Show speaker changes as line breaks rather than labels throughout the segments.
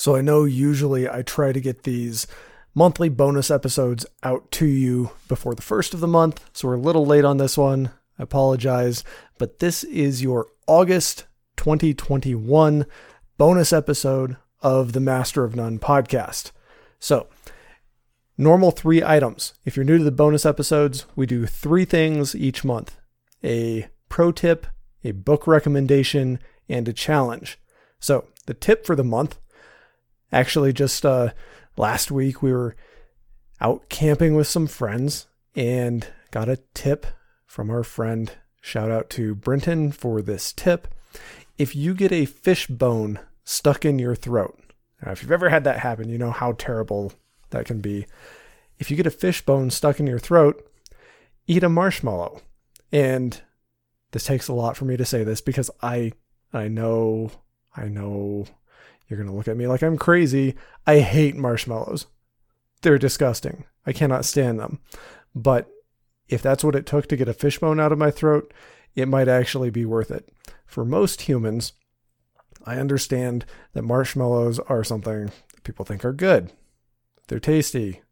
So I know usually I try to get these monthly bonus episodes out to you before the first of the month, so we're a little late on this one. I apologize, but this is your August 2021 bonus episode of the Master of None podcast. So, normal three items. If you're new to the bonus episodes, we do three things each month a pro tip, a book recommendation, and a challenge. So, the tip for the month actually just uh, last week we were out camping with some friends and got a tip from our friend. Shout out to Brenton for this tip. If you get a fish bone stuck in your throat, now, if you've ever had that happen, you know how terrible that can be. If you get a fish bone stuck in your throat, eat a marshmallow. And this takes a lot for me to say this because I I know I know you're going to look at me like I'm crazy. I hate marshmallows. They're disgusting. I cannot stand them. But if that's what it took to get a fishbone out of my throat, it might actually be worth it. For most humans, I understand that marshmallows are something people think are good. They're tasty.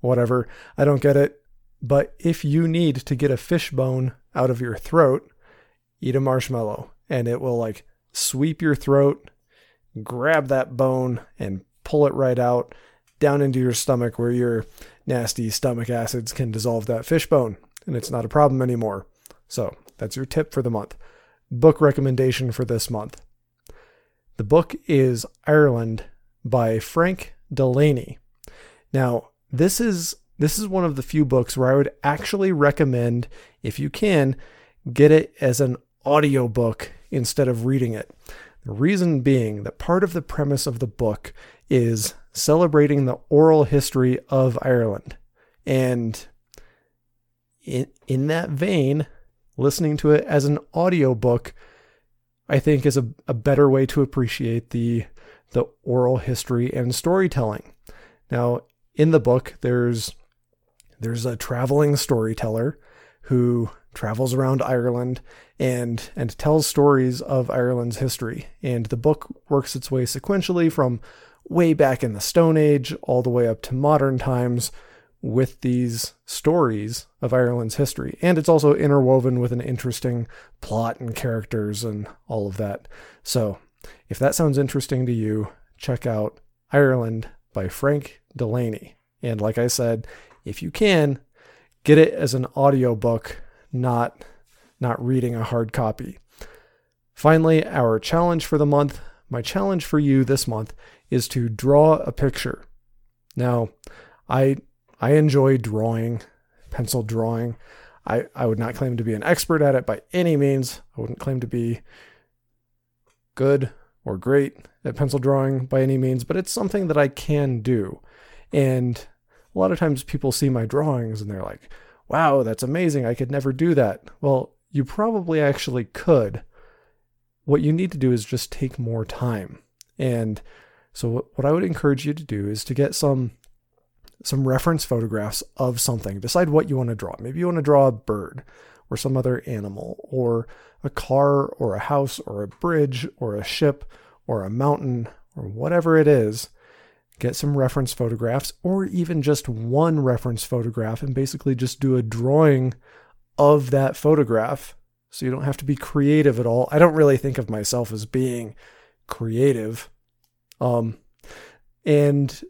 Whatever. I don't get it. But if you need to get a fishbone out of your throat, eat a marshmallow and it will like sweep your throat grab that bone and pull it right out down into your stomach where your nasty stomach acids can dissolve that fish bone and it's not a problem anymore. So that's your tip for the month. Book recommendation for this month. The book is Ireland by Frank Delaney. Now, this is this is one of the few books where I would actually recommend if you can get it as an audiobook instead of reading it. The reason being that part of the premise of the book is celebrating the oral history of Ireland. And in, in that vein, listening to it as an audiobook, I think is a, a better way to appreciate the the oral history and storytelling. Now, in the book, there's there's a traveling storyteller who travels around Ireland and and tells stories of Ireland's history. And the book works its way sequentially from way back in the Stone Age all the way up to modern times with these stories of Ireland's history. And it's also interwoven with an interesting plot and characters and all of that. So, if that sounds interesting to you, check out Ireland by Frank Delaney. And like I said, if you can, get it as an audiobook not not reading a hard copy. Finally, our challenge for the month, my challenge for you this month is to draw a picture. Now, I I enjoy drawing, pencil drawing. I, I would not claim to be an expert at it by any means. I wouldn't claim to be good or great at pencil drawing by any means, but it's something that I can do. And a lot of times people see my drawings and they're like, wow, that's amazing. I could never do that. Well, you probably actually could. What you need to do is just take more time. And so what I would encourage you to do is to get some some reference photographs of something. Decide what you want to draw. Maybe you want to draw a bird or some other animal or a car or a house or a bridge or a ship or a mountain or whatever it is get some reference photographs or even just one reference photograph and basically just do a drawing of that photograph so you don't have to be creative at all. I don't really think of myself as being creative. Um, and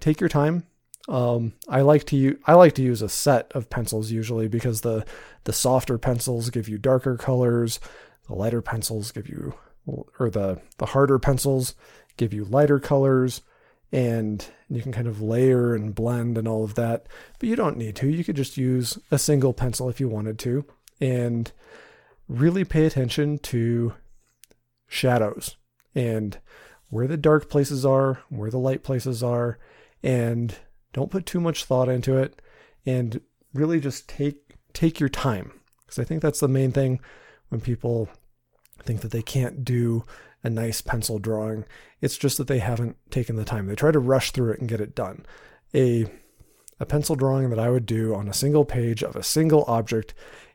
take your time. Um, I like to use I like to use a set of pencils usually because the the softer pencils give you darker colors, the lighter pencils give you or the the harder pencils give you lighter colors and you can kind of layer and blend and all of that. But you don't need to. You could just use a single pencil if you wanted to and really pay attention to shadows and where the dark places are, where the light places are, and don't put too much thought into it and really just take take your time because I think that's the main thing when people think that they can't do a nice pencil drawing. It's just that they haven't taken the time. They try to rush through it and get it done. A a pencil drawing that I would do on a single page of a single object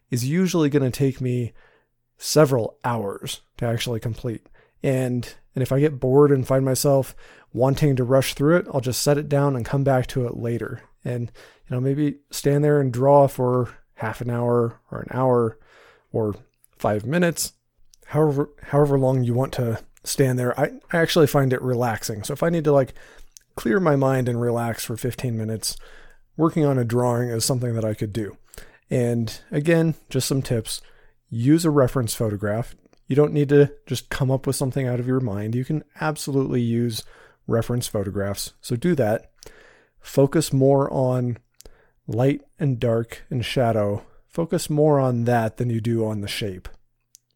is usually going to take me several hours to actually complete. And And if I get bored and find myself wanting to rush through it, I'll just set it down and come back to it later. And, you know, maybe stand there and draw for half an hour or an hour or five minutes, however, however long you want to stand there. I, I actually find it relaxing. So if I need to like clear my mind and relax for 15 minutes, working on a drawing is something that I could do. And again, just some tips use a reference photograph. You don't need to just come up with something out of your mind. You can absolutely use reference photographs. So do that. Focus more on light and dark and shadow. Focus more on that than you do on the shape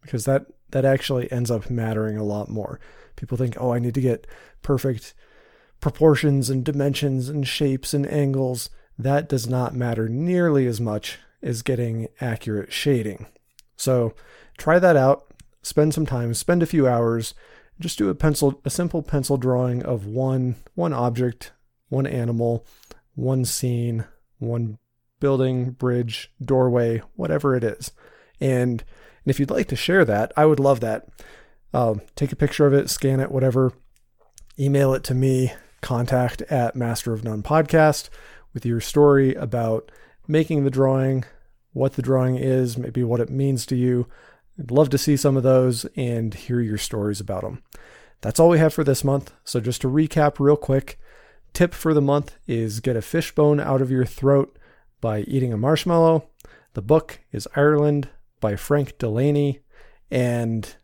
because that that actually ends up mattering a lot more. People think, "Oh, I need to get perfect proportions and dimensions and shapes and angles." That does not matter nearly as much as getting accurate shading. So try that out. Spend some time, spend a few hours, just do a pencil a simple pencil drawing of one one object, one animal, one scene, one building, bridge, doorway, whatever it is. And, and if you'd like to share that, I would love that. Um, take a picture of it, scan it, whatever. Email it to me, contact at Master of None Podcast with your story about making the drawing, what the drawing is, maybe what it means to you. I'd love to see some of those and hear your stories about them. That's all we have for this month. So, just to recap real quick tip for the month is get a fishbone out of your throat by eating a marshmallow. The book is Ireland by Frank Delaney. And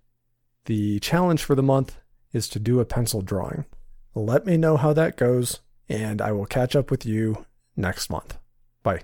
the challenge for the month is to do a pencil drawing. Let me know how that goes, and I will catch up with you next month. Bye.